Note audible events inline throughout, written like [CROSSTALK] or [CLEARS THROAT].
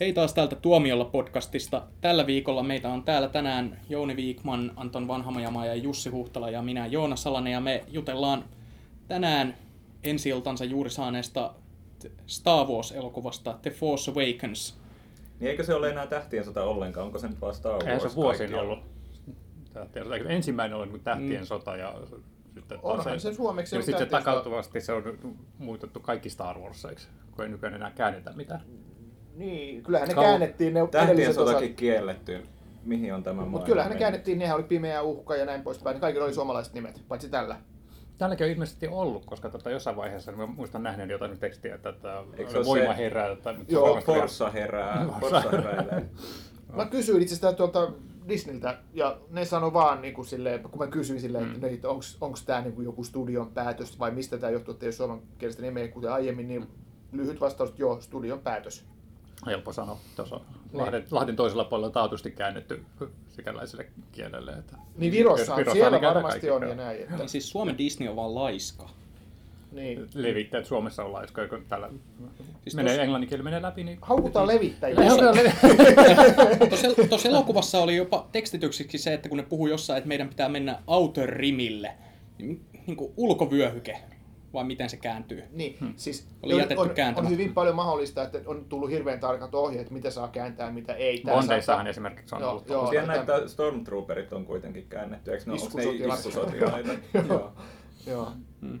Hei taas täältä Tuomiolla podcastista. Tällä viikolla meitä on täällä tänään Jouni Viikman, Anton Vanhamajama ja Jussi Huhtala ja minä Joona Salanen. Ja me jutellaan tänään ensi juuri saaneesta Star Wars-elokuvasta The Force Awakens. Niin eikö se ole enää tähtien sota ollenkaan? Onko se nyt vaan Star Wars? Eihän se vuosien ollut. Tähtien sota. Ensimmäinen oli tähtien mm. sota ja sitten Onhan se, se suomeksi. Ja sitten takautuvasti se on muutettu kaikki Star Warsiksi, kun ei nykyään enää käännetä mitään. Niin, kyllähän ne Kau- käännettiin. Ne Tähtien sotakin kielletty. Mihin on tämä Mutta kyllähän ne käännettiin, nehän oli pimeä uhka ja näin poispäin. Kaikilla oli suomalaiset nimet, paitsi tällä. Tälläkin on ilmeisesti ollut, koska tota jossain vaiheessa mä muistan nähneen jotain tekstiä, että, että voima se... herää. Että Joo, Forssa herää. [LAUGHS] Forssa herää. mä kysyin itse asiassa tuolta Disneyltä, ja ne sanoi vaan, niin kuin silleen, kun mä kysyin silleen, mm. että onko tämä niin joku studion päätös vai mistä tämä johtuu, että ei ole suomenkielistä nimeä kuten aiemmin, niin lyhyt vastaus, että joo, studion päätös helppo sanoa. Tuossa niin. Lahden, Lahden toisella puolella taatusti käännetty sikäläiselle kielelle. Että niin Virossa, Virossa siellä varmasti kaikki, on ja näin. Että... Niin siis Suomen Disney on vaan laiska. Niin. Levittäjät Suomessa on laiska, kun täällä siis menee tos... englannin kieli menee läpi. Niin... Haukutaan levittäjiä. Tuossa elokuvassa oli jopa tekstityksiksi se, että kun ne puhuu jossain, että meidän pitää mennä outer rimille, niin, niin kuin ulkovyöhyke vai miten se kääntyy? Niin, hmm. siis Oli jätetty on, on, hyvin paljon mahdollista, että on tullut hirveän tarkat ohjeet, mitä saa kääntää, mitä ei. Bondeissahan esimerkiksi on joo, ollut. Joo, Tiedän, että Stormtrooperit on kuitenkin käännetty, eikö ne, ne iskusotilaita? [LAUGHS] joo. joo. Hmm.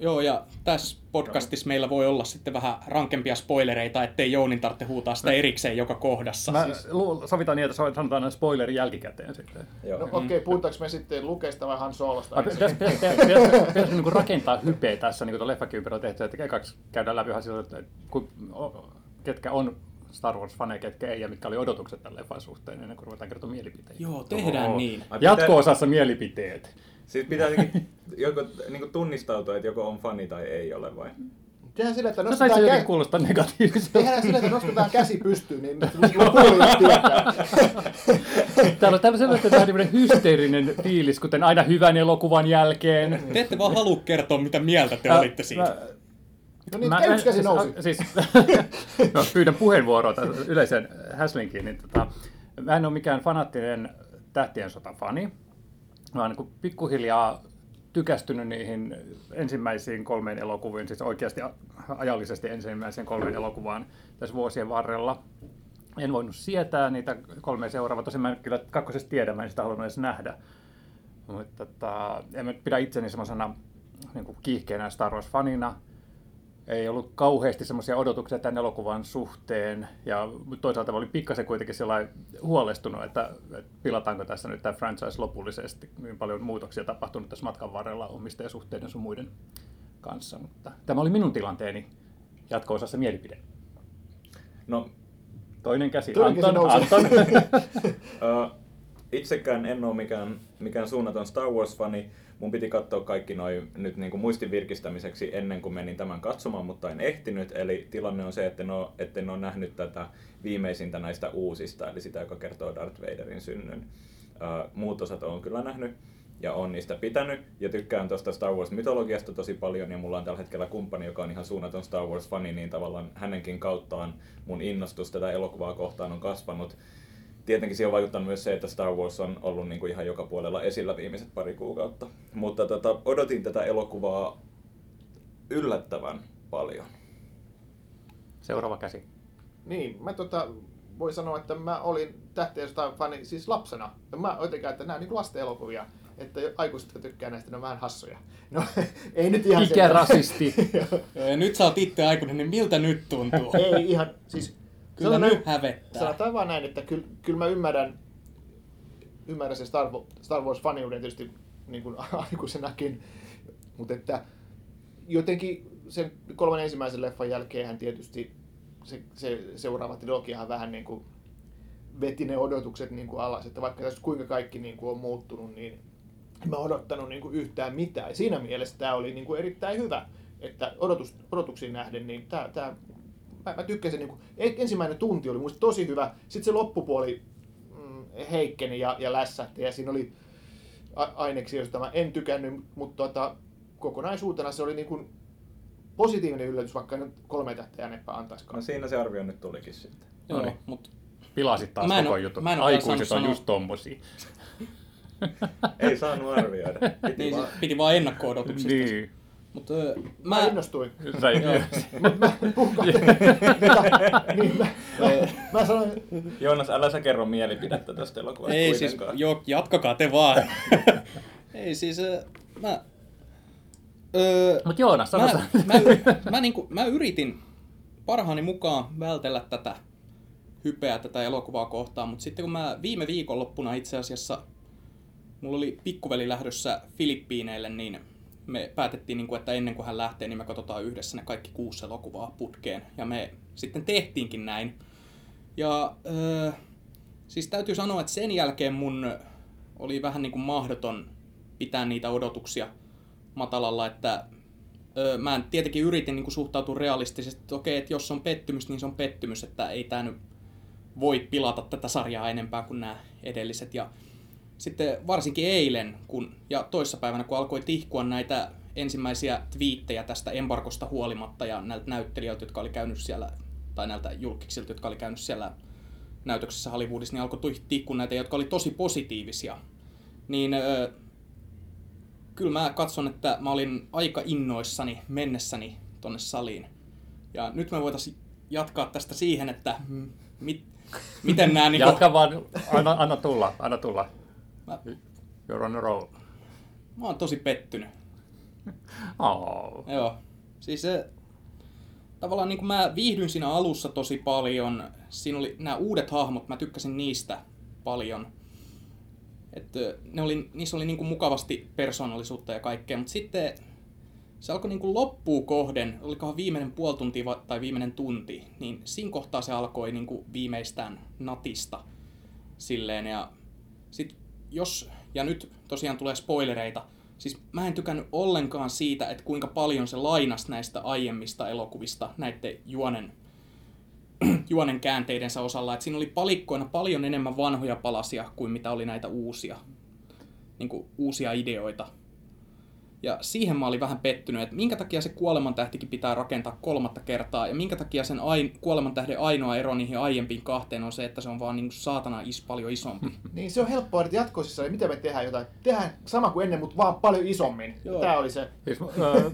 Joo, ja tässä podcastissa meillä voi olla sitten vähän rankempia spoilereita, ettei Jounin tarvitse huutaa sitä erikseen joka kohdassa. Mä siis... sovitaan niin, että sanotaan spoileri jälkikäteen sitten. Joo. No okei, okay, puhutaanko me sitten Lukesta vai Han Solosta? Pitäisi pitäis, niin rakentaa hypeä tässä, niin kuin tuon leffakin on tehty, että ekaksi käydään läpi ihan että ketkä on Star Wars-faneja, ketkä ei, ja mitkä oli odotukset tämän leffan suhteen, ennen kuin ruvetaan kertomaan mielipiteitä. Joo, tehdään Oho. niin. Jatko-osassa mielipiteet. Siis pitää [LAUGHS] joko niin tunnistautua, että joko on fani tai ei ole vai? Tehdään sillä, että nostetaan, kä- kuulostaa negatiiviselta. Tehdään sillä, että nostetaan käsi pystyyn, niin [LAUGHS] kuulijat tietää. [LAUGHS] Täällä on tämmöinen tämmöinen hysteerinen fiilis, kuten aina hyvän elokuvan jälkeen. Te ette vaan halua kertoa, mitä mieltä te olitte siitä. No niin, mä, yksi käsi nousi. Siis, no, pyydän puheenvuoroa yleisen häslinkiin. Niin, tota, mä en ole mikään fanaattinen tähtien sota-fani. Mä oon niin pikkuhiljaa tykästynyt niihin ensimmäisiin kolmeen elokuviin, siis oikeasti ajallisesti ensimmäiseen kolmeen elokuvaan tässä vuosien varrella. En voinut sietää niitä kolme seuraavaa. Tosin mä en kyllä kakkosesta tiedä, mä en sitä halunnut edes nähdä. Mutta tota, en pidä itseni semmoisena niin kiihkeänä Star Wars-fanina ei ollut kauheasti semmoisia odotuksia tämän elokuvan suhteen, ja toisaalta oli pikkasen kuitenkin huolestunut, että, että pilataanko tässä nyt tämä franchise lopullisesti. Hyvin paljon muutoksia tapahtunut tässä matkan varrella omistajasuhteiden sun muiden kanssa, mutta tämä oli minun tilanteeni jatko-osassa mielipide. No, Toinen käsi, Toinen Anton. Anton. [LAUGHS] Itsekään en ole mikään, mikään suunnaton Star Wars-fani, mun piti katsoa kaikki noin nyt niin kuin muistin virkistämiseksi ennen kuin menin tämän katsomaan, mutta en ehtinyt. Eli tilanne on se, että en ole, että en ole nähnyt tätä viimeisintä näistä uusista, eli sitä, joka kertoo Darth Vaderin synnyn. Uh, muut osat on kyllä nähnyt ja on niistä pitänyt ja tykkään tuosta Star Wars-mytologiasta tosi paljon ja mulla on tällä hetkellä kumppani, joka on ihan suunnaton Star Wars-fani, niin tavallaan hänenkin kauttaan mun innostus tätä elokuvaa kohtaan on kasvanut tietenkin siihen on vaikuttanut myös se, että Star Wars on ollut niin kuin ihan joka puolella esillä viimeiset pari kuukautta. Mutta tota, odotin tätä elokuvaa yllättävän paljon. Seuraava käsi. Niin, mä tota, voi sanoa, että mä olin tähtien fani siis lapsena. Ja mä jotenkin, että nämä niin lasten elokuvia että aikuiset tykkää näistä, ne on vähän hassuja. No, [LAUGHS] ei nyt ihan Ikärasisti. [LAUGHS] ja nyt sä oot itse aikuinen, niin miltä nyt tuntuu? ei ihan, siis Kyllä nyt hävettää. Sanotaan vaan näin, että kyllä, kyllä mä ymmärrän, ymmärrän sen Star, Star Wars-faniuden tietysti niin kuin [LAUGHS] aikuisenakin, mutta että jotenkin sen kolmen ensimmäisen leffan jälkeen tietysti se, se seuraava trilogiahan vähän niin kuin veti ne odotukset niin kuin alas, että vaikka tässä kuinka kaikki niin kuin on muuttunut, niin en mä odottanut niin kuin yhtään mitään. Siinä mielessä tämä oli niin kuin erittäin hyvä, että odotus, odotuksiin nähden, niin tämä, tämä mä, mä tykkäsin, niin kuin, ensimmäinen tunti oli muista tosi hyvä, sitten se loppupuoli mm, heikkeni ja, ja lässähti ja siinä oli aineksia, joista mä en tykännyt, mutta tota, kokonaisuutena se oli niin kuin positiivinen yllätys, vaikka nyt kolme tähteä enempää antaisikaan. No siinä se arvio nyt tulikin sitten. Joo, niin. mutta Pilasit taas Mä en koko jutun. mä en Aikuiset on saanut just tommosia. Ei saanut arvioida. Piti niin, vaan... siis piti vaan ennakko-odotuksista. Niin. Mutta Mä, mä, innostuin. Sä, [LAUGHS] niin, mä, mä, mä sanoin, Joonas, älä sä kerro mielipidettä tästä elokuvasta ei siis, joo, jatkakaa te vaan. [LAUGHS] ei siis, mä... Öö, Mut Joonas, sano mä, sä. mä, mä, mä, niinku, mä yritin parhaani mukaan vältellä tätä hypeä tätä elokuvaa kohtaan, mutta sitten kun mä viime viikonloppuna itse asiassa, mulla oli pikkuveli lähdössä Filippiineille, niin me päätettiin, niin kuin, että ennen kuin hän lähtee, niin me katsotaan yhdessä ne kaikki kuusi elokuvaa putkeen. Ja me sitten tehtiinkin näin. Ja öö, siis täytyy sanoa, että sen jälkeen mun oli vähän niin kuin mahdoton pitää niitä odotuksia matalalla, että öö, mä tietenkin yritin niin kuin suhtautua realistisesti, että okei, että jos on pettymys, niin se on pettymys, että ei tämä nyt voi pilata tätä sarjaa enempää kuin nämä edelliset. Ja sitten varsinkin eilen kun, ja toissapäivänä, kun alkoi tihkua näitä ensimmäisiä twiittejä tästä embarkosta huolimatta ja näiltä näyttelijöiltä, jotka oli käynyt siellä, tai näiltä julkiksilta, jotka oli käynyt siellä näytöksessä Hollywoodissa, niin alkoi tihkua näitä, jotka oli tosi positiivisia. Niin öö, kyllä mä katson, että mä olin aika innoissani mennessäni tonne saliin. Ja nyt me voitaisiin jatkaa tästä siihen, että mit, miten nämä... Niinku, Jatka vaan, anna, anna tulla, anna tulla. Mä, You're on a roll. mä oon tosi pettynyt. [LAUGHS] Oh. Joo. Siis se, tavallaan niin kuin mä viihdyin siinä alussa tosi paljon. Siinä oli nämä uudet hahmot, mä tykkäsin niistä paljon. Et, ne oli, niissä oli niin kuin mukavasti persoonallisuutta ja kaikkea, mutta sitten se alkoi niin kuin loppuun kohden, olikohan viimeinen puoli tuntia tai viimeinen tunti, niin siinä kohtaa se alkoi niin kuin viimeistään natista silleen. Ja sit jos, ja nyt tosiaan tulee spoilereita, siis mä en tykännyt ollenkaan siitä, että kuinka paljon se lainas näistä aiemmista elokuvista näiden juonen, [CLEARS THROAT] juonen käänteidensä osalla. Et siinä oli palikkoina paljon enemmän vanhoja palasia kuin mitä oli näitä uusia, niin kuin uusia ideoita. Ja siihen mä olin vähän pettynyt, että minkä takia se kuolemantähtikin pitää rakentaa kolmatta kertaa, ja minkä takia sen ain, kuolemantähden ainoa ero niihin aiempiin kahteen on se, että se on vaan niin saatana is paljon isompi. [LAUGHS] niin se on helppoa, että jatkoisissa, niin miten me tehdään jotain. Tehdään sama kuin ennen, mutta vaan paljon isommin. Joo. Tämä oli se. Siis, äh,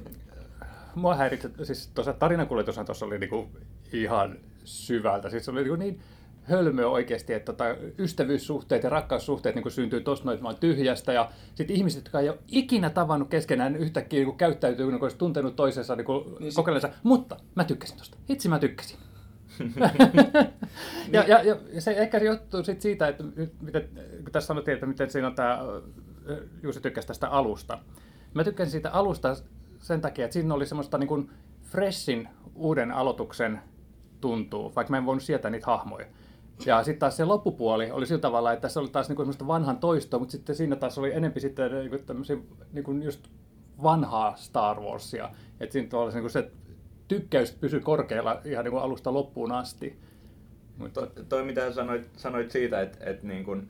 mua häiritsi, siis tuossa tarinankuljetushan tuossa oli niinku ihan syvältä. Siis se oli niinku niin hölmöä oikeasti, että tota, ystävyyssuhteet ja rakkaussuhteet niin syntyy tuossa noin vaan tyhjästä. Ja sitten ihmiset, jotka ei ole ikinä tavannut keskenään, yhtäkkiä niin käyttäytyy, niin olisi tuntenut toisensa niin Niin kokeilensa. Mutta mä tykkäsin tuosta. Itse mä tykkäsin. [LAUGHS] ja, ja, ja, se ehkä johtuu sit siitä, että miten, kun tässä sanottiin, että miten siinä on tämä, Juuso tykkäsi tästä alusta. Mä tykkäsin siitä alusta sen takia, että siinä oli semmoista niin kuin freshin uuden aloituksen tuntuu, vaikka mä en voinut sietää niitä hahmoja. Ja sitten taas se loppupuoli oli sillä tavalla, että se oli taas niinku semmoista vanhan toistoa, mutta sitten siinä taas oli enempi sitten niinku tämmöisiä niinku just vanhaa Star Warsia. Että siinä oli niinku se tykkäys pysyi korkealla ihan niinku alusta loppuun asti. Mutta To, toi mitä sanoit, sanoit siitä, että et niin kun,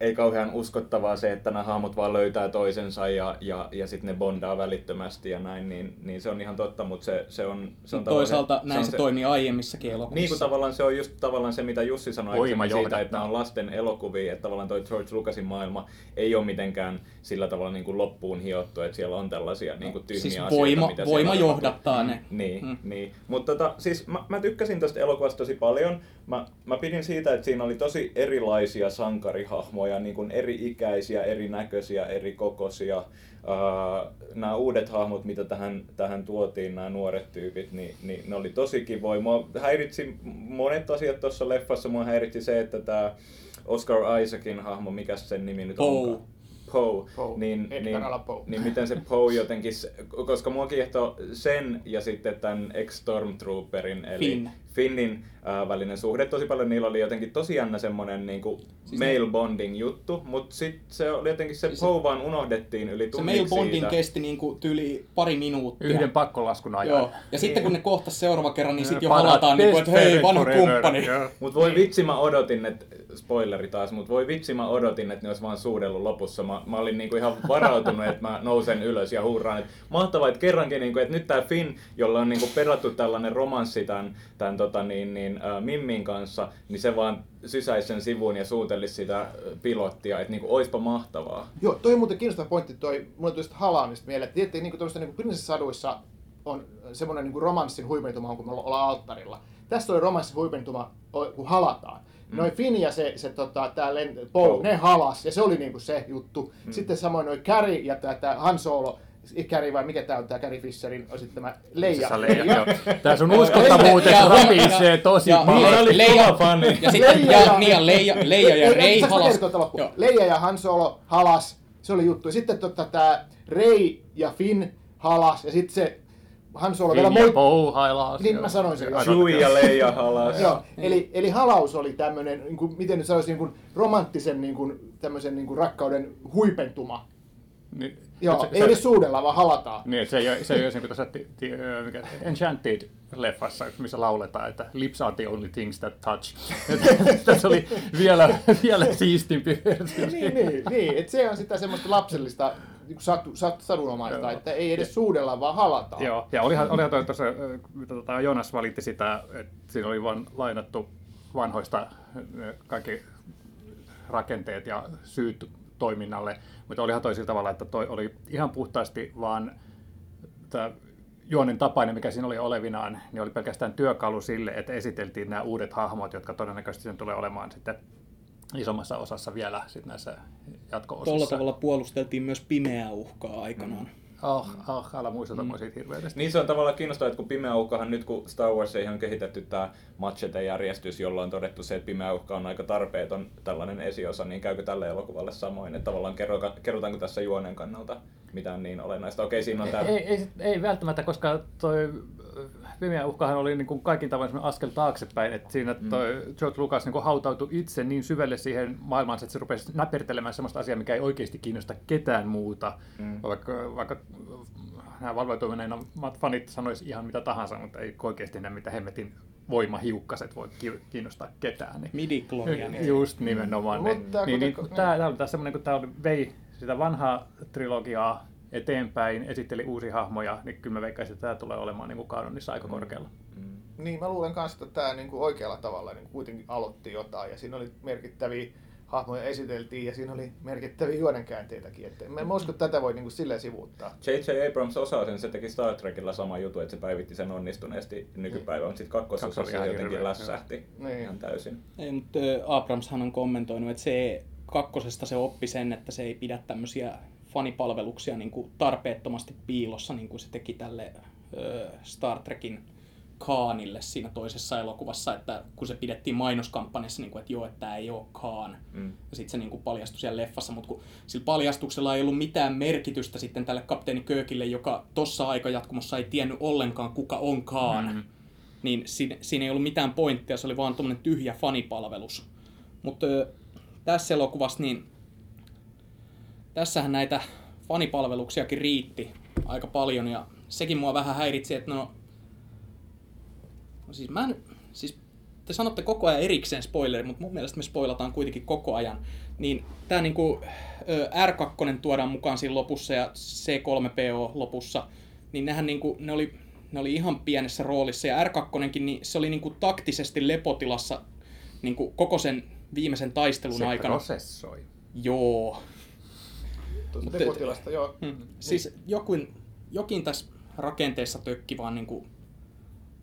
ei kauhean uskottavaa se, että nämä hahmot vaan löytää toisensa ja, ja, ja sitten ne bondaa välittömästi ja näin, niin, niin se on ihan totta, mutta se, se on... Se on Toisaalta näin se, on se toimii aiemmissakin Niin kuin elokuvissa. tavallaan se on just tavallaan se, mitä Jussi sanoi Voima siitä, johdattaa. että nämä on lasten elokuvia, että tavallaan toi George Lucasin maailma ei ole mitenkään sillä tavalla niin kuin loppuun hiottu, että siellä on tällaisia niin kuin tyhmiä siis asioita, voima, mitä voima on johdattaa ne. niin, mm. niin. Mutta tota, siis mä, mä tykkäsin tästä elokuvasta tosi paljon. Mä, mä pidin siitä, että siinä oli tosi erilaisia sankarihahmoja, niin kuin eri-ikäisiä, erinäköisiä, eri kokoisia. Uh, nämä uudet hahmot, mitä tähän, tähän tuotiin, nämä nuoret tyypit, niin, niin ne oli tosi kivoja. Mua häiritsi monet asiat tuossa leffassa. Mua häiritsi se, että tämä Oscar Isaacin hahmo, mikä sen nimi nyt Poe. onkaan? Poe. Poe. Niin, niin, Poe. niin miten se Poe jotenkin, koska mua kiehtoo sen ja sitten tämän ex-Stormtrooperin, eli Finn. Finnin äh, välinen suhde. Tosi paljon niillä oli jotenkin tosi jännä semmoinen niin kuin Siis male ne- bonding juttu, mutta sitten se oli jotenkin se Siis se- Poe vaan unohdettiin yli Se tunniksi male bonding siitä. kesti niinku tyyli pari minuuttia. yhden pakkolaskun ajan. Joo. Ja sitten kun ne kohtas seuraava kerran, niin sitten jo halataan, niinku, best että hei, vanha kumppani. Mutta voi vitsi, mä odotin, että spoileri taas, mutta voi vitsi mä odotin, että ne olisi vaan suudellut lopussa. Mä, mä olin niinku ihan varautunut, että mä nousen ylös ja huuraan, mahtavaa, että kerrankin, niinku, että nyt tämä Finn, jolla on niinku perattu tällainen romanssi tämän, tämän tota, niin, niin, äh, Mimmin kanssa, niin se vaan sysäisi sen sivuun ja suutelisi sitä pilottia, että niinku, oispa mahtavaa. Joo, toi on muuten kiinnostava pointti, toi, mulle tuli halaamista mieleen, että tiedätte, niin kuin niin prinsessasaduissa on semmoinen niin romanssin huipentuma, kun me ollaan alttarilla. Tässä oli romanssin huipentuma, kun halataan. Mm. Noin Finn ja se, se tota, tää lent- Paul, ne halas, ja se oli niinku se juttu. Mm. Sitten samoin noin Carrie ja tää, Han Solo, Carrie vai mikä tää on tää Carrie Fisherin, on sitten tämä Leija. Leija. [LAUGHS] Tää sun uskottavuuteen rapisee tosi paljon. Leija, fani. Ja sitten Leija, ja, niin, ja Leija, Leija ja Rei halas. Leija ja Han Solo halas, se oli juttu. Ja sitten tota, tää Rei ja Finn halas, ja sitten se Han Solo vielä moi... Niin mä sanoin sen. Chewie ja Leija halas. Joo, eli, eli halaus oli tämmöinen, niin kuin, miten nyt sanoisin, niin kuin romanttisen niin kuin, tämmöisen niin kuin rakkauden huipentuma. Niin, Joo, se, ei edes suudella, vaan halataan. Niin, se ei, se ei ole niin kuin tuossa Enchanted-leffassa, missä lauletaan, että lips are the only things that touch. [LAUGHS] Tässä oli vielä, vielä siistimpi niin, niin, niin, että se on sitä semmoista lapsellista niin satu, sat, sadunomaista, että ei edes suudella, vaan halataan. Joo, ja olihan, olihan toi tuossa, mitä tota, Jonas valitti sitä, että siinä oli vain lainattu vanhoista kaikki rakenteet ja syyt toiminnalle, mutta olihan toi sillä tavalla, että toi oli ihan puhtaasti vaan tämä juonen tapainen, mikä siinä oli olevinaan, niin oli pelkästään työkalu sille, että esiteltiin nämä uudet hahmot, jotka todennäköisesti sen tulee olemaan sitten isommassa osassa vielä sit näissä jatko-osissa. Tuolla tavalla puolusteltiin myös pimeää uhkaa aikanaan. Mm. Oh, oh, älä muistuta mm. siitä hirveästi. Niin se on tavallaan kiinnostavaa, että kun pimeä uhkahan nyt kun Star Wars ei on kehitetty tämä machete-järjestys, jolla on todettu se, että pimeä uhka on aika tarpeeton tällainen esiosa, niin käykö tälle elokuvalle samoin? Että tavallaan kerrotaanko tässä juonen kannalta mitään niin olennaista? Okei, siinä on tämä... Ei, ei, ei, välttämättä, koska toi Pimeä uhkahan oli niin kuin kaikin tavoin askel taaksepäin, että siinä mm. toi George Lucas niin kuin hautautui itse niin syvälle siihen maailmaan, että se rupesi näpertelemään sellaista asiaa, mikä ei oikeasti kiinnosta ketään muuta, mm. vaikka, vaikka nämä valvoituneena fanit sanoisi ihan mitä tahansa, mutta ei oikeasti näe mitä hemmetin voimahiukkaset voi kiinnostaa ketään. Niin, midi Just nimenomaan. Mm. Mutta, niin, niin, niin, tämä, tämä oli taas semmoinen, kun tämä oli, vei sitä vanhaa trilogiaa eteenpäin, esitteli uusia hahmoja, niin kyllä mä veikkaisin, että tämä tulee olemaan niin kuin kanonissa aika mm. korkealla. Mm. Niin, mä luulen myös, että tämä niin kuin oikealla tavalla niin kuin kuitenkin aloitti jotain, ja siinä oli merkittäviä hahmoja esiteltiin ja siinä oli merkittäviä juonenkäänteitäkin. Että mä en usko, että tätä voi niin kuin silleen sivuuttaa. J.J. Abrams osaa sen, se teki Star Trekilla sama jutu, että se päivitti sen onnistuneesti nykypäivänä, mutta sitten kakkososassa se jotenkin hirveä. lässähti niin. ihan täysin. Ei, mutta Abramshan on kommentoinut, että se kakkosesta se oppi sen, että se ei pidä tämmöisiä fanipalveluksia niin kuin tarpeettomasti piilossa, niin kuin se teki tälle ö, Star Trekin Kaanille siinä toisessa elokuvassa, että kun se pidettiin mainoskampanjassa, niin kuin, että joo, että tämä ei ole Kaan. Mm. Ja sitten se niin kuin paljastui siellä leffassa, mutta kun sillä paljastuksella ei ollut mitään merkitystä sitten tälle kapteeni Köökille, joka tuossa aikajatkumossa ei tiennyt ollenkaan, kuka on Kaan, mm-hmm. niin siinä, siinä ei ollut mitään pointtia, se oli vaan tuommoinen tyhjä fanipalvelus. Mutta tässä elokuvassa niin tässähän näitä fanipalveluksiakin riitti aika paljon ja sekin mua vähän häiritsi, että no, no siis mä en, siis te sanotte koko ajan erikseen spoileri, mutta mun mielestä me spoilataan kuitenkin koko ajan. Niin tää niinku R2 tuodaan mukaan siinä lopussa ja C3PO lopussa, niin nehän niinku, ne oli, ne oli ihan pienessä roolissa ja R2 niin se oli niinku taktisesti lepotilassa niinku koko sen viimeisen taistelun se aikana. Se prosessoi. Joo, tuosta potilasta, joo. Hmm. Niin. Siis jokin, jokin tässä rakenteessa tökki vaan niin kuin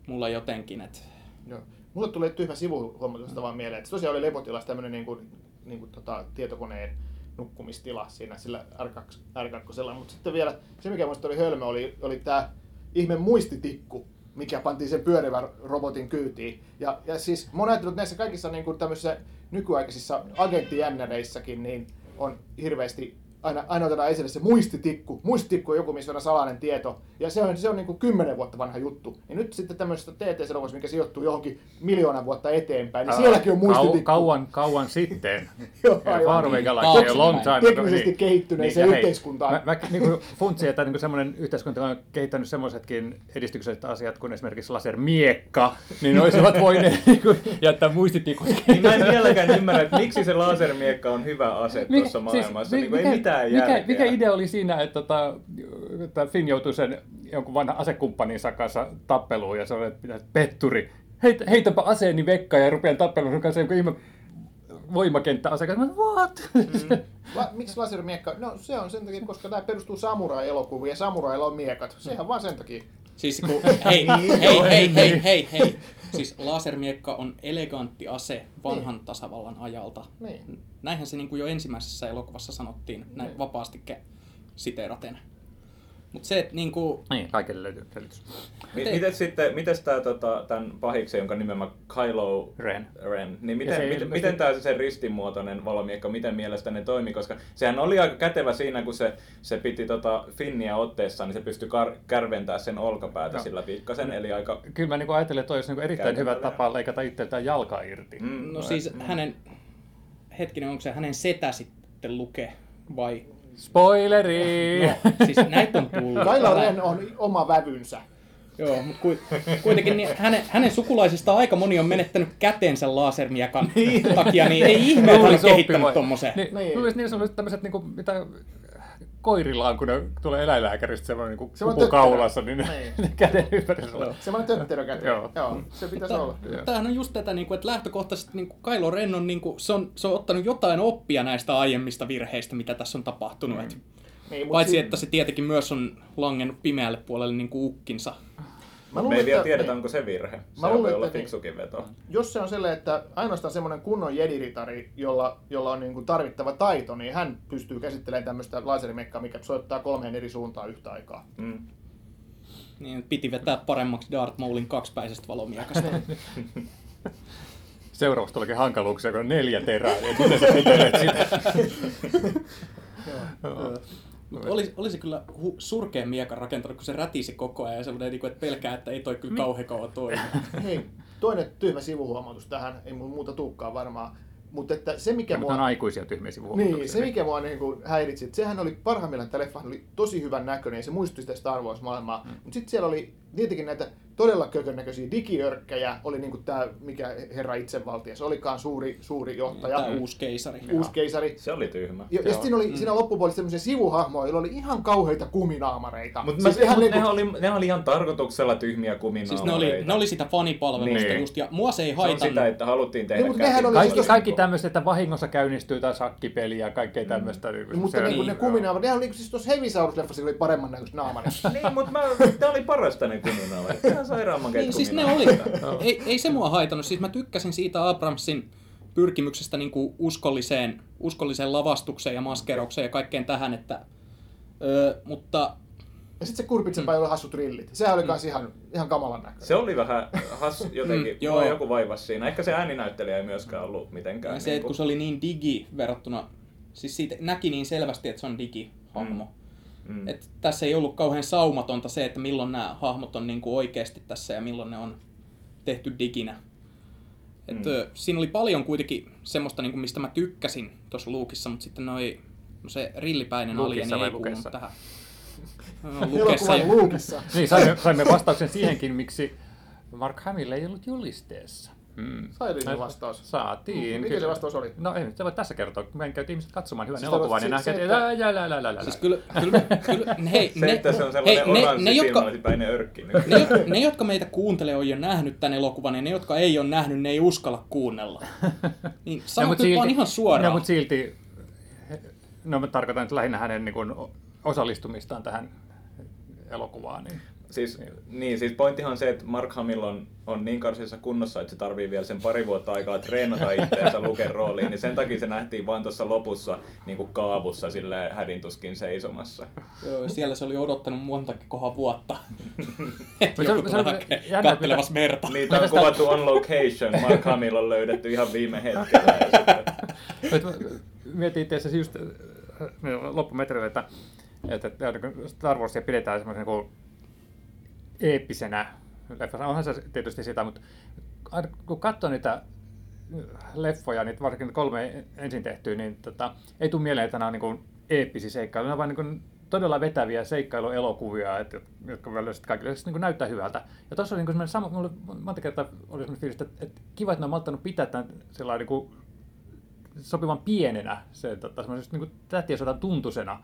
mulla jotenkin, että... Joo. Mulle tulee tyhmä sivuhuomautus hmm. vaan mieleen, että tosiaan oli lepotilassa tämmöinen niin kuin, niin kuin tota, tietokoneen nukkumistila siinä sillä R2, R2 mutta sitten vielä se, mikä minusta oli hölmö, oli, oli tämä ihme muistitikku, mikä pantiin sen pyörivän robotin kyytiin. Ja, ja siis mä oon näissä kaikissa niin kuin tämmöisissä nykyaikaisissa agenttijännäreissäkin niin on hirveästi aina, aina otetaan esille se muistitikku. Muistitikku on joku, missä on salainen tieto. Ja se on, se on niin kuin kymmenen vuotta vanha juttu. Ja nyt sitten tämmöisestä TT-elokuvasta, mikä sijoittuu johonkin miljoona vuotta eteenpäin, niin sielläkin on muistitikku. Kau, kauan, kauan sitten. [LAUGHS] Joo, Niin, long time ago. Teknisesti kehittyneeseen ja hei, yhteiskuntaan. Mä, mä niin kuin funtsin, että niin semmoinen yhteiskunta on kehittänyt semmoisetkin edistykselliset asiat kuin esimerkiksi lasermiekka, niin ne olisivat voineet [LAUGHS] niin kuin, jättää muistitikut. Niin mä en vieläkään ymmärrä, että miksi se lasermiekka on hyvä ase tuossa maailmassa. niin kuin ei mitään mikä, mikä idea oli siinä, että, tota, että Finn joutui sen jonkun vanhan asekumppaninsa kanssa tappeluun ja se oli, että petturi, heitä, heitäpä aseeni vekkaan ja rupean tappeluun sun kanssa joku ihme voimakenttä ase. Mä, what? Mm. La, miksi lasermiekka? No se on sen takia, koska tämä perustuu samurai-elokuviin ja samurailla on miekat. Sehän vaan sen takia. Siis kun, hei, hei, hei, hei, hei, hei. Siis lasermiekka on elegantti ase vanhan tasavallan ajalta. Niin. Näinhän se niin kuin jo ensimmäisessä elokuvassa sanottiin, näin Niin. vapaasti siteeraten. Mutta se, että niin kuin, Niin, kaikille löytyy selitys. Mi- Te- Mites sitten, mites tää tota, tämän pahiksen, jonka nimen mä Kylo Ren. Ren, niin miten, se miten, ilmeisesti- miten tämä se ristimuotoinen valomiekka, miten mielestäni toimi, koska sehän oli aika kätevä siinä, kun se, se piti tota Finniä otteessa, niin se pystyi kar- kärventää sen olkapäätä Joo. sillä pikkasen, eli aika... Kyllä mä niin ajattelen, että toi olisi niin erittäin hyvä tapa leikata itseltään jalka irti. Mm, no siis hänen, hetkinen, onko se hänen setä sitten luke vai? Spoileri! No, siis näitä on tullut. Kylo Ren on oma vävynsä. Joo, mutta ku, kuitenkin niin hänen, hänen sukulaisista aika moni on menettänyt kätensä lasermiekan takia, niin ei ihme, että hän on kehittänyt tommosen. Niin, Niin. niin. Luulisi niin sellaiset tämmöiset, niin kuin, mitä koirilla on, kun ne tulee eläinlääkäristä semmoinen niin tötterö. kaulassa, niin ne, Niin. [LAUGHS] ne käden ympärillä. Semmoinen tötterökäti. Joo. Joo. Se pitäisi olla. Joo. Tämähän on just tätä, niin kuin, että lähtökohtaisesti niin kuin Kylo Ren on, niin kuin, se, on, se on ottanut jotain oppia näistä aiemmista virheistä, mitä tässä on tapahtunut. Mm. Niin, Paitsi, si- että se tietenkin myös on langennut pimeälle puolelle niin kuin ukkinsa. Mä Me ei vielä että- tiedetä, niin. onko se virhe. Se luulen, voi olla fiksukin veto. jos se on sellainen, että ainoastaan semmoinen kunnon jediritari, jolla, jolla on niin kuin tarvittava taito, niin hän pystyy käsittelemään tämmöistä laserimekkaa, mikä soittaa kolmeen eri suuntaan yhtä aikaa. Mm. Niin piti vetää paremmaksi Darth Maulin kaksipäisestä valomiekasta. [LAUGHS] Seuraavaksi tuleekin hankaluuksia, kun on neljä terää. Niin miten sä sitä? [LAUGHS] [LAUGHS] Joo. Mut oli, oli se kyllä hu- surkea miekan rakentanut, kun se rätisi koko ajan ja semmoinen, niin kuin, että pelkää, että ei toi kyllä kauhean kauan toimi. [LAUGHS] Hei, toinen tyhmä sivuhuomautus tähän, ei muuta tuukkaa varmaan. Mutta että se mikä Ja, mutta on mua... aikuisia tyhmiä sivuhuomautuksia. Niin, se mikä mua niin kuin häiritsi, että sehän oli parhaimmillaan, että leffa oli tosi hyvän näköinen ja se muistutti sitä Star Wars-maailmaa. Mm. Mutta sitten siellä oli tietenkin näitä todella kökön näköisiä digiörkkejä, oli niin kuin tämä, mikä herra itsevaltias olikaan suuri, suuri johtaja, Tämä uusi keisari. uusi keisari. Se oli tyhmä. Ja, ja siinä oli siinä loppupuolella sellaisia sivuhahmoja, joilla oli ihan kauheita kuminaamareita. Mutta siis mut niinku- ne, oli, ne oli ihan tarkoituksella tyhmiä kuminaamareita. Siis ne oli, ne oli sitä fanipalvelusta Niin. just, ja mua se ei Se on haitannut. sitä, että haluttiin tehdä Niin, mutta nehän oli. Kaikki, kaikki tämmöiset, että vahingossa käynnistyy tai sakkipeli ja kaikkea tämmöistä. niin No, mutta se- niin kuin ne niin. kuminaamarit, nehän oli siis tuossa Hevisaurus-leffassa oli paremman näköiset naamarit. Niin, mutta mä, tää oli parasta ne kuminaamarit. Ihan sairaamman Niin, siis ne oli. ei, ei se mua haitannut. Siis mä tykkäsin siitä Abramsin pyrkimyksestä niin kuin uskolliseen, uskolliseen lavastukseen ja maskeraukseen ja kaikkeen tähän, että... Öö, mutta Ja sitten se kurpitsen mm. oli hassut rillit. Sehän oli kans ihan, ihan kamalan näköinen. Se oli vähän has, jotenkin, Mm, mm, joo. joku vaivas siinä. Ehkä se ääninäyttelijä ei myöskään ollut mitenkään. ja se, että kun se oli niin digi verrattuna... Siis siitä näki niin selvästi, että se on digihahmo. mm. Et tässä ei ollut kauhean saumatonta se, että milloin nämä hahmot on niin kuin oikeasti tässä ja milloin ne on tehty diginä. Et, Mm. Siinä oli paljon kuitenkin semmoista, niin kuin, mistä mä tykkäsin tuossa Luukissa, mutta sitten noi, no se rillipäinen Luukissa alieni ei kuulunut Lukessa? tähän. [LAUGHS] No, Lukessa Elokuvan ja, luukissa. Niin, saimme, saimme vastauksen siihenkin, miksi Mark Hamill ei ollut julisteessa. Hmm. Saitiin vastaus. Saatiin. Mikä se vastaus oli? No ei nyt se voi tässä kertoa. Meidän käytiin ihmiset katsomaan hyvän Siis elokuvan ja nähtiin, se, että että- lä, lä, lä, lä, lä, lä. siis kyllä, kyllä, kyllä hei, Se, ne, [LAUGHS] että se on hei, sellainen ne, oranssi ne, jotka, silmällisipäinen örkki. ne, ne, jotka meitä kuuntelee, on jo nähnyt tämän elokuvan, ja ne, jotka ei ole nähnyt, ne ei uskalla kuunnella. Niin [LAUGHS] sano nyt vaan ihan suoraan. No, mutta silti, no mä tarkoitan nyt lähinnä hänen niin kuin, osallistumistaan tähän elokuvaan. Niin. Siis, niin, siis pointtihan on se, että Mark Hamill on, on niin karsissa kunnossa, että se tarvii vielä sen pari vuotta aikaa treenata itseensä Luken rooliin, niin sen takia se nähtiin vain tuossa lopussa niin kuin kaavussa sille hädintuskin seisomassa. Joo, siellä se oli odottanut montakin kohan vuotta. [LAUGHS] se- Joku se merta. Niitä on kuvattu on location, Mark Hamill on löydetty ihan viime hetkellä. [LAUGHS] Mietin itse asiassa just loppumetreillä, että, että, että niinku Star Warsia pidetään semmoisen niin eeppisenä leffassa. Onhan se tietysti sitä, mutta kun katsoo niitä leffoja, niin varsinkin kolme ensin tehtyä, niin tota, ei tule mieleen, että nämä on niin eeppisiä seikkailuja. Vain niin todella vetäviä seikkailuelokuvia, että, jotka kaikille niin näyttää hyvältä. Ja tuossa oli niin semmoinen sama, mulle monta kertaa oli semmoinen fiilis, että, että kiva, että ne on malttanut pitää tämän sellainen niin sopivan pienenä, se tota, niin tähtien sodan tuntusena.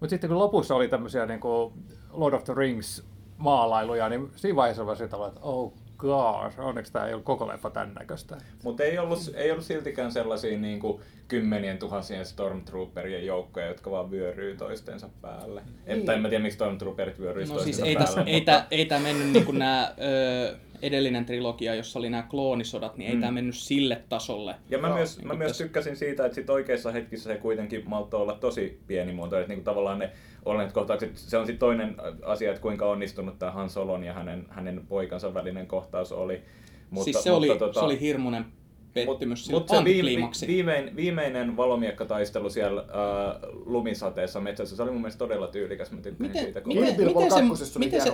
Mutta sitten kun lopussa oli tämmöisiä niin kuin Lord of the Rings maalailuja, niin siinä vaiheessa oli että oh gosh, onneksi tämä ei ollut koko leffa tämän näköistä. Mutta ei ollut, ei ollut siltikään sellaisia niin kuin kymmenien tuhansien Stormtrooperien joukkoja, jotka vaan vyöryy toistensa päälle. Niin. Että en mä tiedä, miksi Stormtrooperit vyöryy no, siis ei päälle. ei, mutta... ei tämä mennyt niin kuin nämä ö, edellinen trilogia, jossa oli nämä kloonisodat, niin ei mm. tämä mennyt sille tasolle. Ja mä, no, myös, niin mä myös tykkäsin siitä, että sit oikeissa hetkissä se kuitenkin maltoi olla tosi pienimuotoinen. Että niin tavallaan ne olennaiset kohtaukset, se on sitten toinen asia, että kuinka onnistunut tämä Han Solon ja hänen, hänen poikansa välinen kohtaus oli. Mutta, siis se, mutta, oli, tota, se oli hirmuinen pettymys Mutta mut se viime, viimein, viimeinen valomiekkataistelu siellä äh, lumisateessa metsässä, se oli mun mielestä todella tyylikäs. Mä miten, siitä. Miten, miten, se, miten, se,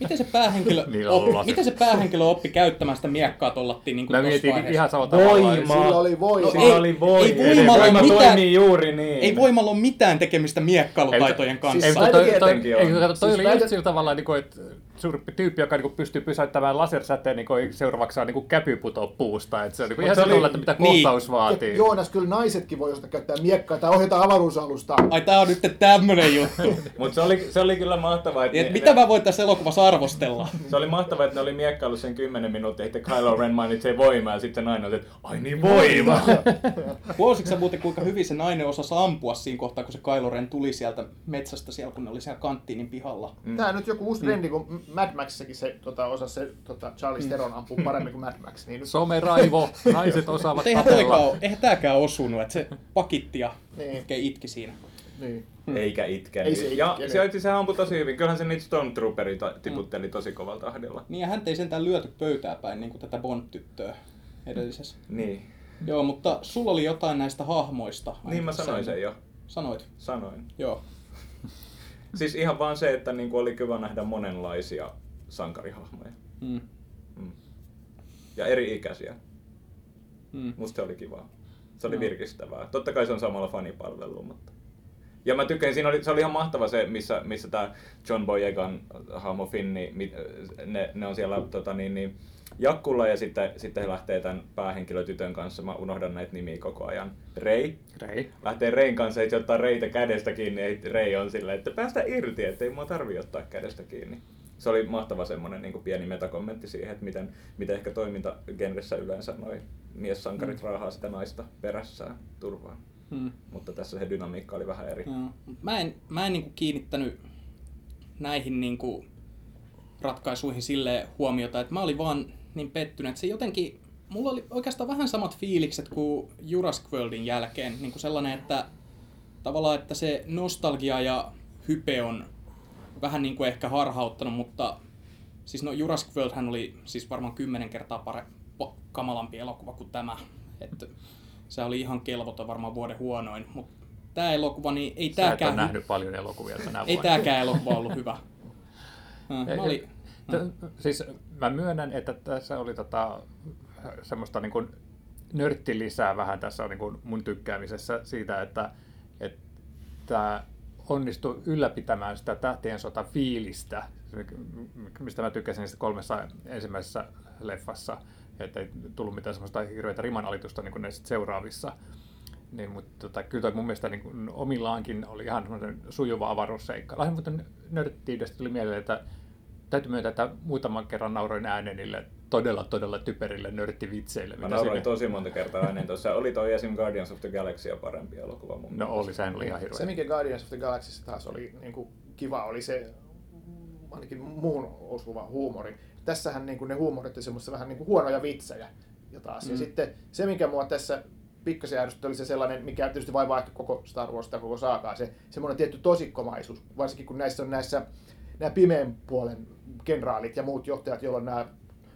miten, se päähenkilö [LAUGHS] niin oppi, miten se päähenkilö oppi käyttämään sitä miekkaa tollattiin niin Mä mietin ihan samalla tavalla. Sillä oli voi. No, Sillä oli voi. Ei voimalla, voima mitään, toimii juuri niin. Ei voimalla ole mitään tekemistä miekkailutaitojen kanssa. Siis toi, toi, toi, toi, toi oli just sillä tavalla, niin että suuri tyyppi, joka niin pystyy pysäyttämään lasersäteen, niin seuraavaksi saa niin käpy putoa puusta. Että se on niin ihan se oli, että mitä niin. kohtaus vaatii. Ja Joonas, kyllä naisetkin voi osata käyttää miekkaa tai ohjata avaruusalusta. Ai tää on nyt tämmönen juttu. [LAUGHS] Mutta se oli, se oli kyllä mahtavaa. Että et ne, mitä ne, mä voin tässä elokuvassa arvostella? [LAUGHS] se oli mahtavaa, että ne oli miekkailu sen 10 minuuttia, että Kylo Ren mainitsee voimaa ja sitten se nainen on, että ai niin voima. [LAUGHS] Huomasitko muuten kuinka hyvin se nainen osasi ampua siinä kohtaa, kun se Kylo Ren tuli sieltä metsästä siellä, kun ne oli siellä kanttiinin pihalla? Mm. Tää on nyt joku uusi trendi, kun Mad Maxissakin se tota, osasi se tota, Charlie Steron ampua paremmin kuin Mad Max. Niin nyt... Someraivo, naiset osaavat eihän tääkään, eihän tääkään osunut, että se pakitti ja niin. itki siinä. Niin. Hmm. Eikä itke. Ei se itke, ja niin. se, se ampui tosi hyvin. Kyllähän se niitä Stormtrooperi tiputteli hmm. tosi kovalla tahdilla. Niin ja hän ei sentään lyöty pöytää päin, niin kuin tätä Bond-tyttöä edellisessä. Niin. Joo, mutta sulla oli jotain näistä hahmoista. Niin mä sanoin sen jo. Sanoit? Sanoin. Joo. Siis ihan vaan se, että niinku oli kiva nähdä monenlaisia sankarihahmoja. Mm. Mm. Ja eri ikäisiä. Mm. Musta se oli kivaa. Se oli no. virkistävää. Totta kai se on samalla fanipalvelu, mutta... Ja mä tykkäsin, siinä oli, se oli ihan mahtava se, missä, missä tämä John Boyegan hahmo Finni, ne, ne on siellä tota, niin, niin, jakkulla ja sitten, sitten he lähtee tämän päähenkilötytön kanssa, mä unohdan näitä nimiä koko ajan. Rei. Rei. Lähtee Rein kanssa, että ottaa Reitä kädestä kiinni, ja Rei on silleen, että päästä irti, että ei mua tarvi ottaa kädestä kiinni se oli mahtava semmoinen niin pieni metakommentti siihen, että miten, miten ehkä toimintagenressä yleensä noi miessankarit mm. raahaa sitä naista perässään turvaan. Mm. Mutta tässä se dynamiikka oli vähän eri. No. Mä en, mä en niin kuin kiinnittänyt näihin niin kuin ratkaisuihin sille huomiota, että mä olin vaan niin pettynyt, se jotenkin, mulla oli oikeastaan vähän samat fiilikset kuin Jurassic Worldin jälkeen, niin kuin sellainen, että tavallaan, että se nostalgia ja hype on vähän niin kuin ehkä harhauttanut, mutta siis no Jurassic World hän oli siis varmaan kymmenen kertaa pare, kamalampi elokuva kuin tämä. Että se oli ihan kelvoton, varmaan vuoden huonoin, mutta tämä elokuva, niin ei Sä tämäkään... Sä nähnyt paljon elokuvia tänä Ei tämäkään elokuva ollut hyvä. [LAUGHS] mä oli, siis mä myönnän, että tässä oli tota, semmoista niin kuin nörttilisää vähän tässä on niin kuin mun tykkäämisessä siitä, että, että onnistui ylläpitämään sitä tähtien sota fiilistä, mistä mä tykkäsin sitä kolmessa ensimmäisessä leffassa, että ei tullut mitään semmoista hirveitä rimanalitusta niin kuin näissä seuraavissa. Niin, mutta tota, kyllä toi mun mielestä niin kuin omillaankin oli ihan semmoinen sujuva avaruusseikka. Lähinnä muuten nörttiydestä tuli mieleen, että täytyy myöntää, että muutaman kerran nauroin äänen niille todella, todella typerille nörttivitseille. Mä nauroin siinä... tosi monta kertaa ennen tuossa. Oli toi esim. Guardians of the Galaxy parempi elokuva mun No oli, sehän oli ihan hirveä. Se, mikä Guardians of the Galaxy taas oli niin kuin kiva, oli se ainakin muun osuva huumori. Tässähän niin kuin ne huumorit on semmoista vähän niin kuin huonoja vitsejä. Ja, taas. Mm. ja sitten se, mikä mua tässä pikkasen ärsytti, oli se sellainen, mikä tietysti vaivaa ehkä koko Star Wars tai koko saakaa, se semmoinen tietty tosikkomaisuus, varsinkin kun näissä on näissä nämä pimeän puolen kenraalit ja muut johtajat, joilla on nämä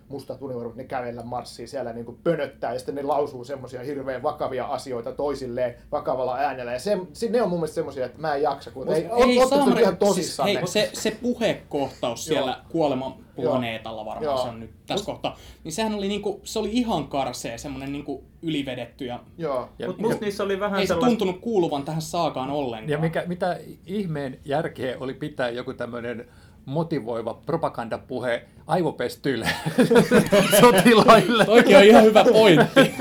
mustat univormut, ne kävellä marssii siellä niin kuin pönöttää ja sitten ne lausuu semmoisia hirveän vakavia asioita toisilleen vakavalla äänellä. Ja se, se ne on mun mielestä semmoisia, että mä en jaksa, kun ei, ei saamari, ihan tosissaan. Siis, hei, se, se puhekohtaus siellä kuoleman planeetalla varmaan Joo. se on nyt tässä Mut, kohtaa, niin sehän oli, niinku, se oli ihan karsee, semmoinen niinku ylivedetty. Ja, Joo. Ja Mut musta niissä oli vähän ei sellaista... se tuntunut kuuluvan tähän saakaan ollenkaan. Ja mikä, mitä ihmeen järkeä oli pitää joku tämmöinen motivoiva propagandapuhe aivopestyille [LAUGHS] sotilaille. Toikin on ihan hyvä pointti. [LAUGHS]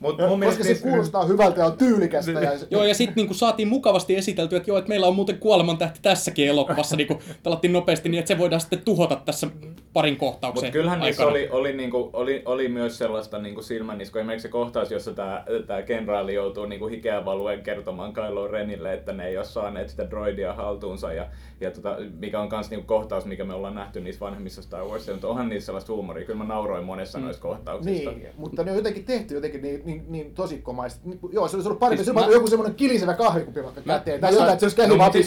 Mut mun Koska se kuulostaa hyvältä ja on tyylikästä. Ja... [LAUGHS] joo, ja sitten niinku saatiin mukavasti esitelty, että joo, että meillä on muuten kuolemantähti tässäkin elokuvassa. niinku, pelattiin nopeasti niin, että se voidaan sitten tuhota tässä parin kohtauksen Mutta kyllähän niissä oli, oli, niinku, oli, oli, myös sellaista niinku silmänisku. Esimerkiksi se kohtaus, jossa tämä tää kenraali joutuu niinku hikeä valuen kertomaan Kylo Renille, että ne ei ole saaneet sitä droidia haltuunsa. Ja, ja tota, mikä on myös niinku kohtaus, mikä me ollaan nähty niissä vanhemmissa Star Warsissa. Mutta onhan niissä sellaista huumoria. Kyllä mä nauroin monessa mm. noissa kohtauksissa. Niin, mutta ne on jotenkin tehty jotenkin niin, niin, niin tosikkomaista. Niin, joo, se olisi ollut parempi. Siis se mä... joku semmoinen kilisevä kahvikuppi vaikka käteen. Tai jotain, että se olisi käynyt no, siis,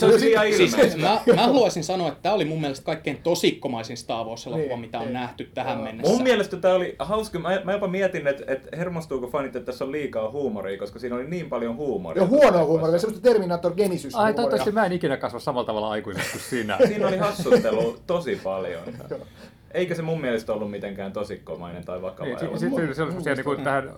siis, siis, mä, mä, haluaisin sanoa, että tämä oli mun mielestä kaikkein tosikkomaisin Star Wars-elokuva, niin, mitä on niin. nähty tähän joo. mennessä. Mun mielestä tämä oli hauska. Mä, mä jopa mietin, että, että hermostuuko fanit, että tässä on liikaa huumoria, koska siinä oli niin paljon huumoria. Ja huonoa huumoria, semmoista Terminator Genesis Ai, toivottavasti mä en ikinä kasva samalla tavalla aikuiseksi kuin sinä. [LAUGHS] siinä oli hassuttelua tosi paljon. Eikä se mun mielestä ollut mitenkään tosikkomainen tai vakava. Niin, sitten se oli semmoisia niin tähän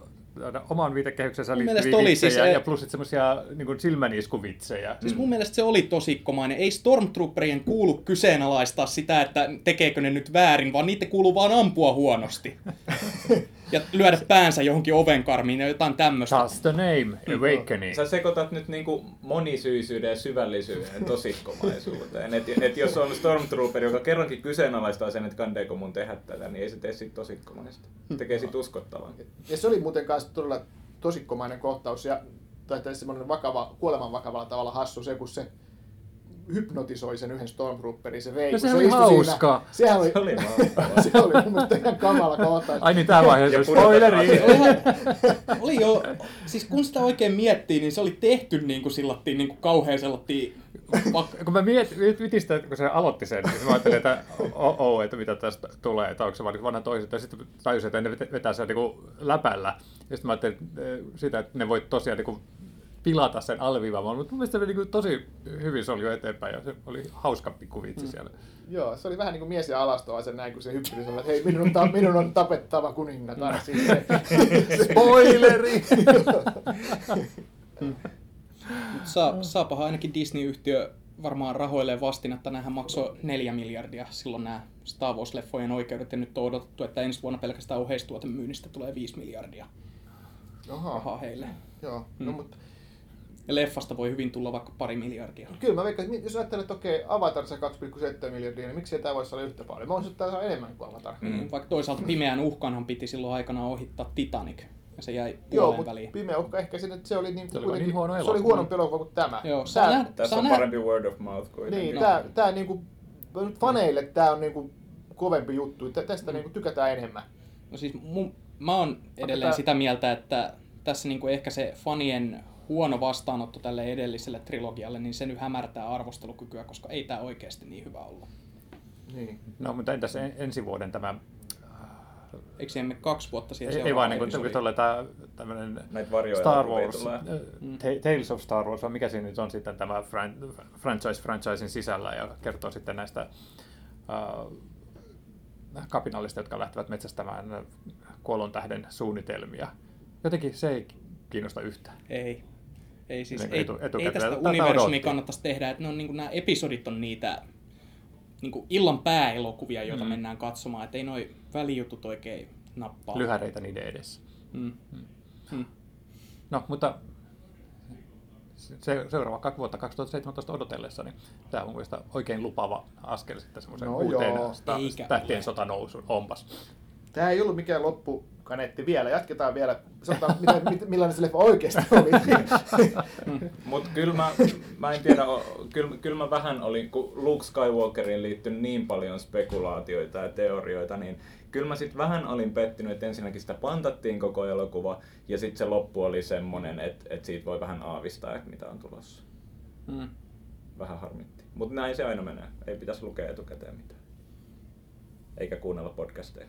oman viitekehyksensä liittyviä vitsejä siis, ja plus sitten semmoisia niin silmäniskuvitsejä. Siis mun mielestä se oli tosikkomainen. Ei Stormtrooperien kuulu kyseenalaistaa sitä, että tekeekö ne nyt väärin, vaan niitä kuuluu vaan ampua huonosti. [LAUGHS] ja lyödä päänsä johonkin ovenkarmiin ja jotain tämmöistä. Taas the name, Awakening. Sä sekoitat nyt niinku monisyisyyden ja syvällisyyden tosikkomaisuuteen. Et, et jos on Stormtrooper, joka kerrankin kyseenalaistaa sen, että kandeeko mun tehdä tätä, niin ei se tee siitä tosikkomaista. Tekee siitä uskottavan. Ja se oli muuten kanssa todella tosikkomainen kohtaus ja tai semmoinen vakava, kuoleman vakavalla tavalla hassu se, kun se hypnotisoi sen yhden Stormtrooperin, se vei. No se, se oli hauska. Siinä. Sehän oli, se oli, [LAUGHS] se oli mun mielestä ihan kamala kohta. Ai niin, tämä vaiheessa spoileri. oli jo, siis kun sitä oikein miettii, niin se oli tehty niin kuin sillattiin niin kuin kauhean sellattiin kun mä mietin, mietin sitä, kun se aloitti sen, niin mä ajattelin, että oh, oh, että mitä tästä tulee, että onko se vaan vanha toiset, ja sitten tajusin, että ne vetää sen niin läpällä. Ja sitten mä ajattelin sitä, että ne voi tosiaan niin pilata sen alviivaamaan, mutta mun mielestä se oli niin tosi hyvin se oli jo eteenpäin ja se oli hauska pikku vitsi mm. siellä. Joo, se oli vähän niin kuin mies ja alastoa sen näin, kun se hyppeli sanoi, että hei, minun on, ta- minun on tapettava kuningatar. Siis se, [LAUGHS] Spoileri! Saa, saapahan ainakin Disney-yhtiö varmaan rahoilleen vastinetta. Nämähän maksoi neljä miljardia silloin nämä Star Wars-leffojen oikeudet ja nyt on odotettu, että ensi vuonna pelkästään oheistuotemyynnistä tulee 5 miljardia Aha. rahaa heille. Joo, no, mm. no, mutta ja leffasta voi hyvin tulla vaikka pari miljardia. Kyllä mä veikkaan, jos ajattelet, että okei, Avatar saa 2,7 miljardia, niin miksi tämä voisi olla yhtä paljon? Mä olisin, että enemmän kuin Avatar. Mm. Vaikka toisaalta pimeän uhkanhan piti silloin aikana ohittaa Titanic. Ja se jäi puoleen Joo, väliin. pimeä uhka ehkä sinne, että se oli niin, se oli niin huono elokuva. Se oli huonompi elokuva kuin tämä. Joo, tää, nähdä, tässä on nähdä. parempi word of mouth kuin Niin, no. tää, tää niinku, faneille tää on niinku kovempi juttu. Tästä mm. niinku tykätään enemmän. No siis mun, mä oon edelleen tää... sitä mieltä, että tässä niinku ehkä se fanien huono vastaanotto tälle edelliselle trilogialle, niin se nyt hämärtää arvostelukykyä, koska ei tämä oikeasti niin hyvä ollut. Niin. No, mutta entäs ensi vuoden tämä Eikö emme kaksi vuotta siihen Ei, ei vaan niin kuin tämä tämmöinen Star Wars, äh, mm. Tales of Star Wars, mikä siinä nyt on sitten tämä fran- franchise franchisein sisällä ja kertoo sitten näistä uh, kapinallista, jotka lähtevät metsästämään kuolon tähden suunnitelmia. Jotenkin se ei kiinnosta yhtään. Ei. Ei, siis, ei, etu, ei tästä universumia kannattaisi tehdä, että ne on, niin kuin, nämä episodit on niitä niin kuin illan pääelokuvia, joita mm. mennään katsomaan, että ei noi välijutut oikein nappaa. Lyhäreitä niiden edessä. Mm. Mm. Mm. No, mutta se, seuraava kaksi vuotta 2017 odotellessa, niin tämä on mielestäni oikein lupava askel sitten semmoisen no uuteen tähtien sotanousun. Onpas. Tämä ei ollut mikään loppu kanetti vielä. Jatketaan vielä. Sanotaan, miten, millainen se leffa oikeasti oli. [LAUGHS] Mutta kyllä mä, mä en tiedä, kyllä, kyllä mä vähän olin, kun Luke Skywalkeriin liittyy niin paljon spekulaatioita ja teorioita, niin kyllä mä sitten vähän olin pettynyt, että ensinnäkin sitä pantattiin koko elokuva, ja sitten se loppu oli semmoinen, että, että siitä voi vähän aavistaa, että mitä on tulossa. Hmm. Vähän harmitti. Mutta näin se aina menee. Ei pitäisi lukea etukäteen mitään. eikä kuunnella podcasteja.